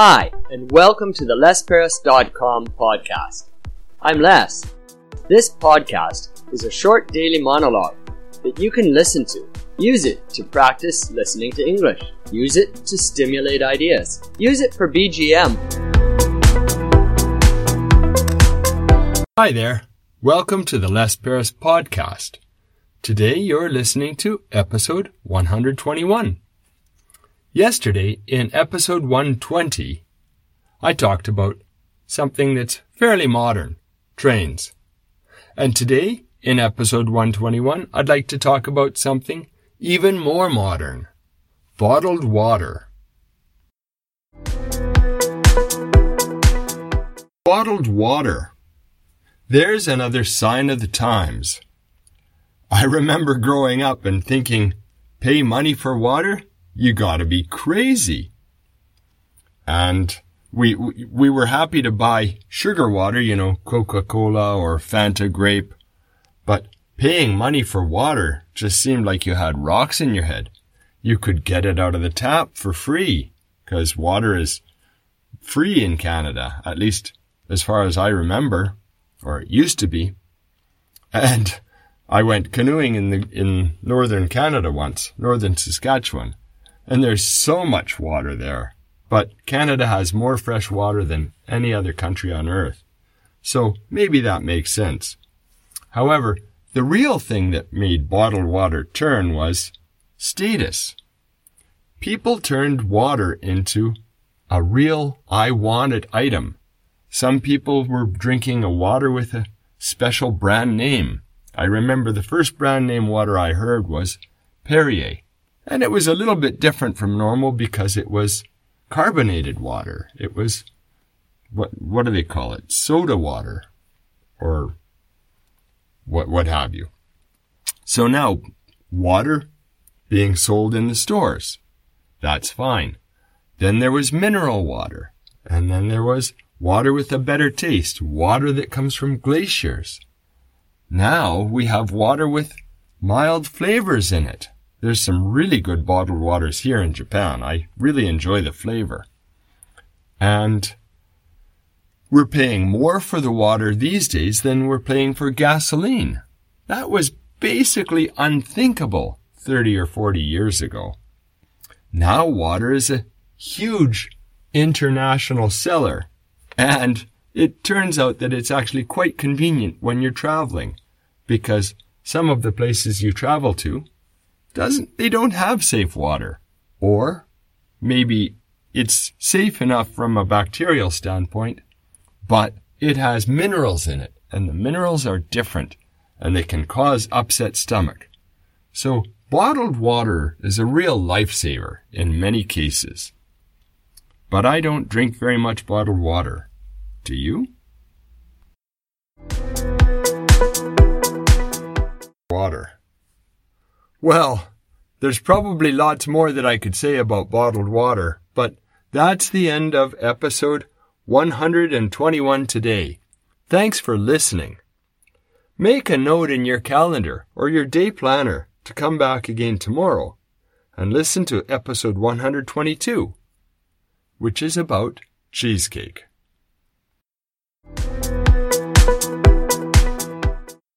Hi, and welcome to the LesPerras.com podcast. I'm Les. This podcast is a short daily monologue that you can listen to. Use it to practice listening to English. Use it to stimulate ideas. Use it for BGM. Hi there. Welcome to the Les Perras podcast. Today you're listening to episode 121. Yesterday, in episode 120, I talked about something that's fairly modern trains. And today, in episode 121, I'd like to talk about something even more modern bottled water. Bottled water. There's another sign of the times. I remember growing up and thinking, pay money for water? You gotta be crazy. And we, we were happy to buy sugar water, you know, Coca-Cola or Fanta grape, but paying money for water just seemed like you had rocks in your head. You could get it out of the tap for free, because water is free in Canada, at least as far as I remember or it used to be. And I went canoeing in the, in northern Canada once, northern Saskatchewan, and there's so much water there. But Canada has more fresh water than any other country on earth. So maybe that makes sense. However, the real thing that made bottled water turn was status. People turned water into a real I wanted item some people were drinking a water with a special brand name. I remember the first brand name water I heard was Perrier. And it was a little bit different from normal because it was carbonated water. It was, what, what do they call it? Soda water. Or what, what have you. So now, water being sold in the stores. That's fine. Then there was mineral water. And then there was water with a better taste, water that comes from glaciers. Now we have water with mild flavors in it. There's some really good bottled waters here in Japan. I really enjoy the flavor. And we're paying more for the water these days than we're paying for gasoline. That was basically unthinkable 30 or 40 years ago. Now water is a huge international seller and it turns out that it's actually quite convenient when you're traveling because some of the places you travel to doesn't, they don't have safe water. Or maybe it's safe enough from a bacterial standpoint, but it has minerals in it and the minerals are different and they can cause upset stomach. So bottled water is a real lifesaver in many cases. But I don't drink very much bottled water. Do you? Water. Well, there's probably lots more that I could say about bottled water, but that's the end of episode 121 today. Thanks for listening. Make a note in your calendar or your day planner to come back again tomorrow and listen to episode 122, which is about cheesecake.